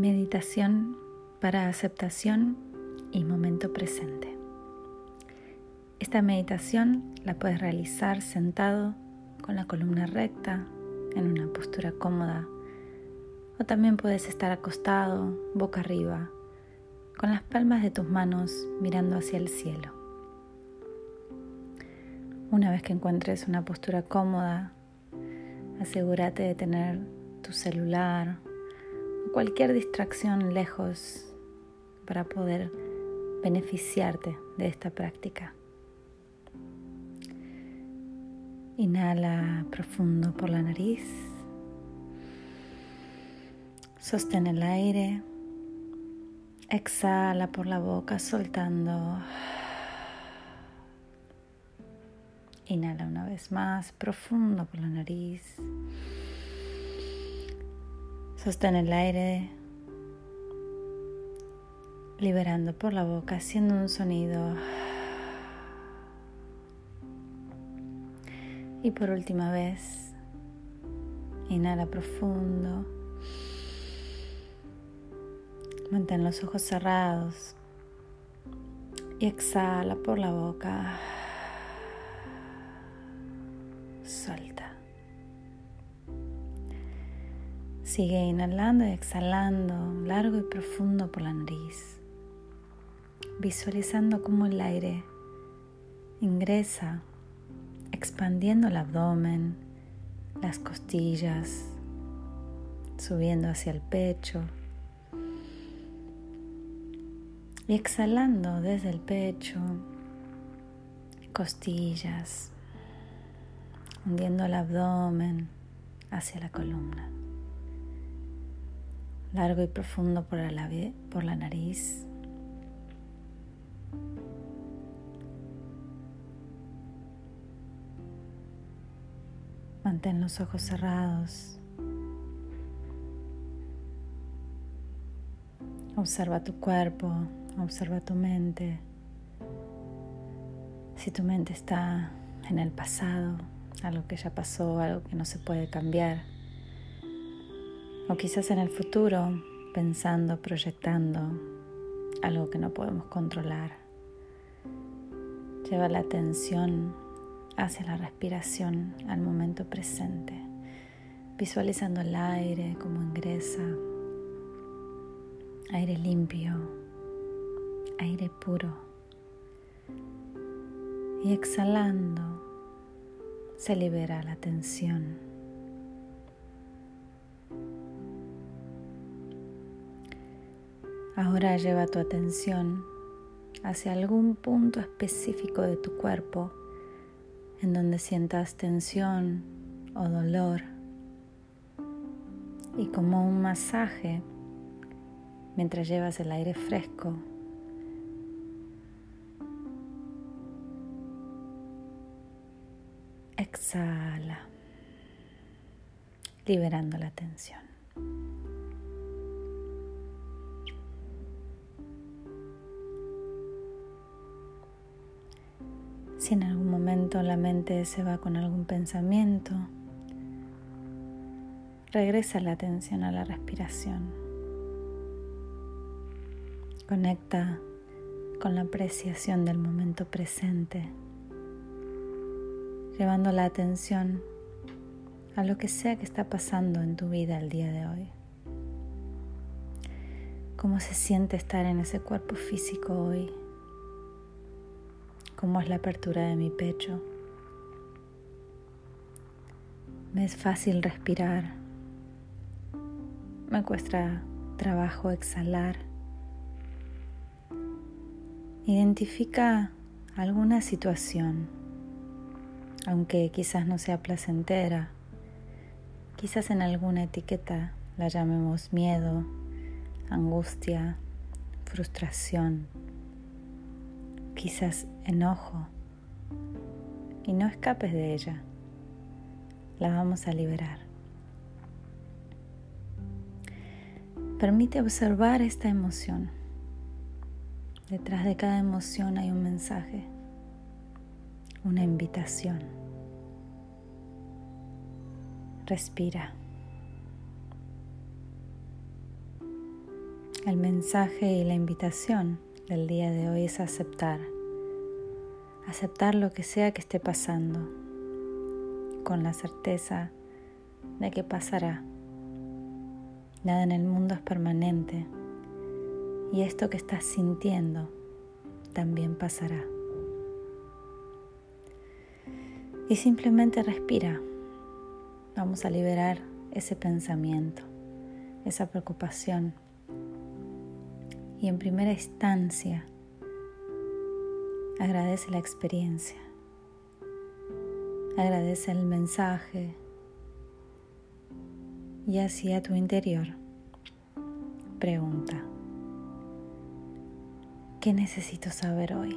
Meditación para aceptación y momento presente. Esta meditación la puedes realizar sentado con la columna recta, en una postura cómoda, o también puedes estar acostado, boca arriba, con las palmas de tus manos mirando hacia el cielo. Una vez que encuentres una postura cómoda, asegúrate de tener tu celular cualquier distracción lejos para poder beneficiarte de esta práctica. Inhala profundo por la nariz. Sostén el aire. Exhala por la boca soltando. Inhala una vez más profundo por la nariz. Sostén el aire liberando por la boca, haciendo un sonido. Y por última vez, inhala profundo. Mantén los ojos cerrados y exhala por la boca. Sigue inhalando y exhalando largo y profundo por la nariz, visualizando cómo el aire ingresa expandiendo el abdomen, las costillas, subiendo hacia el pecho y exhalando desde el pecho, costillas, hundiendo el abdomen hacia la columna. Largo y profundo por la, por la nariz. Mantén los ojos cerrados. Observa tu cuerpo, observa tu mente. Si tu mente está en el pasado, algo que ya pasó, algo que no se puede cambiar. O quizás en el futuro, pensando, proyectando algo que no podemos controlar. Lleva la atención hacia la respiración al momento presente, visualizando el aire como ingresa, aire limpio, aire puro. Y exhalando se libera la tensión. Ahora lleva tu atención hacia algún punto específico de tu cuerpo en donde sientas tensión o dolor. Y como un masaje, mientras llevas el aire fresco, exhala, liberando la tensión. Si en algún momento la mente se va con algún pensamiento, regresa la atención a la respiración. Conecta con la apreciación del momento presente, llevando la atención a lo que sea que está pasando en tu vida el día de hoy. ¿Cómo se siente estar en ese cuerpo físico hoy? Cómo es la apertura de mi pecho. Me es fácil respirar. Me cuesta trabajo exhalar. Identifica alguna situación, aunque quizás no sea placentera. Quizás en alguna etiqueta la llamemos miedo, angustia, frustración quizás enojo, y no escapes de ella. La vamos a liberar. Permite observar esta emoción. Detrás de cada emoción hay un mensaje, una invitación. Respira. El mensaje y la invitación del día de hoy es aceptar. Aceptar lo que sea que esté pasando, con la certeza de que pasará. Nada en el mundo es permanente y esto que estás sintiendo también pasará. Y simplemente respira. Vamos a liberar ese pensamiento, esa preocupación. Y en primera instancia, agradece la experiencia. Agradece el mensaje. Y hacia tu interior, pregunta, ¿qué necesito saber hoy?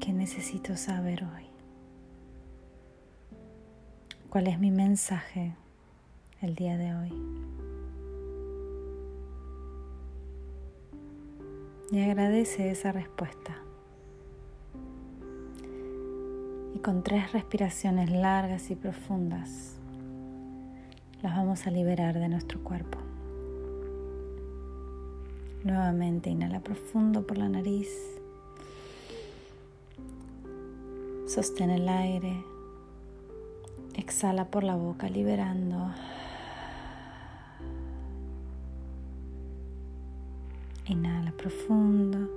¿Qué necesito saber hoy? ¿Cuál es mi mensaje el día de hoy? Y agradece esa respuesta. Y con tres respiraciones largas y profundas, las vamos a liberar de nuestro cuerpo. Nuevamente inhala profundo por la nariz. Sostén el aire. Exhala por la boca liberando. Inhala profundo.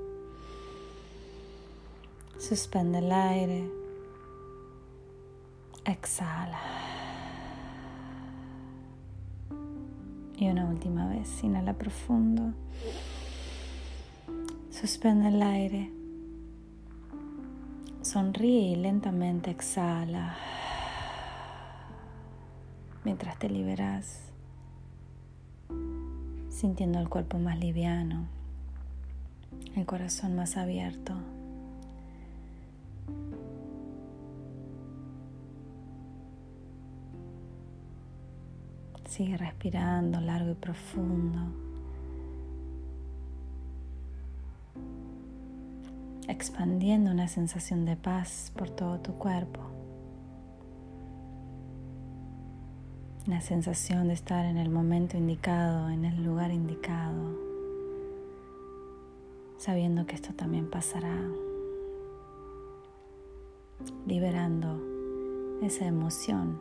Suspende el aire. Exhala. Y una última vez. Inhala profundo. Suspende el aire. Sonríe y lentamente exhala mientras te liberas, sintiendo el cuerpo más liviano, el corazón más abierto. Sigue respirando largo y profundo. expandiendo una sensación de paz por todo tu cuerpo. Una sensación de estar en el momento indicado, en el lugar indicado, sabiendo que esto también pasará, liberando esa emoción,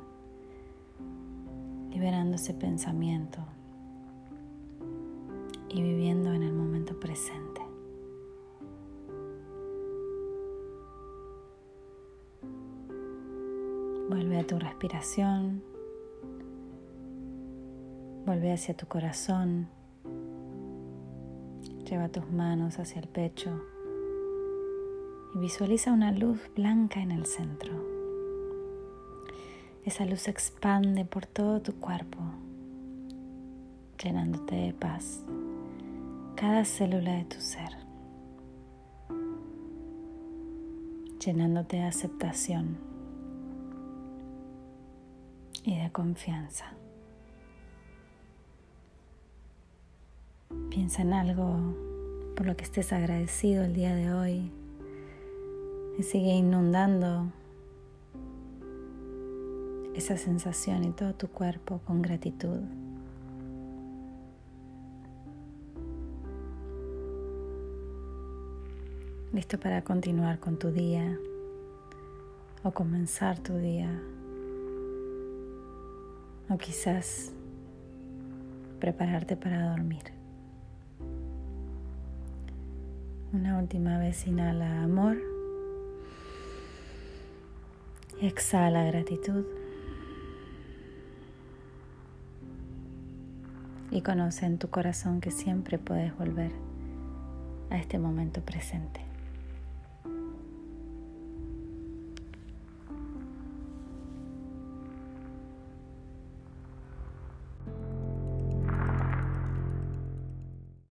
liberando ese pensamiento y viviendo en el momento presente. Vuelve a tu respiración. Vuelve hacia tu corazón. Lleva tus manos hacia el pecho y visualiza una luz blanca en el centro. Esa luz se expande por todo tu cuerpo, llenándote de paz, cada célula de tu ser, llenándote de aceptación y de confianza. Piensa en algo por lo que estés agradecido el día de hoy y sigue inundando esa sensación y todo tu cuerpo con gratitud. Listo para continuar con tu día o comenzar tu día o quizás prepararte para dormir. Una última vez inhala amor exhala gratitud. Y conoce en tu corazón que siempre puedes volver a este momento presente.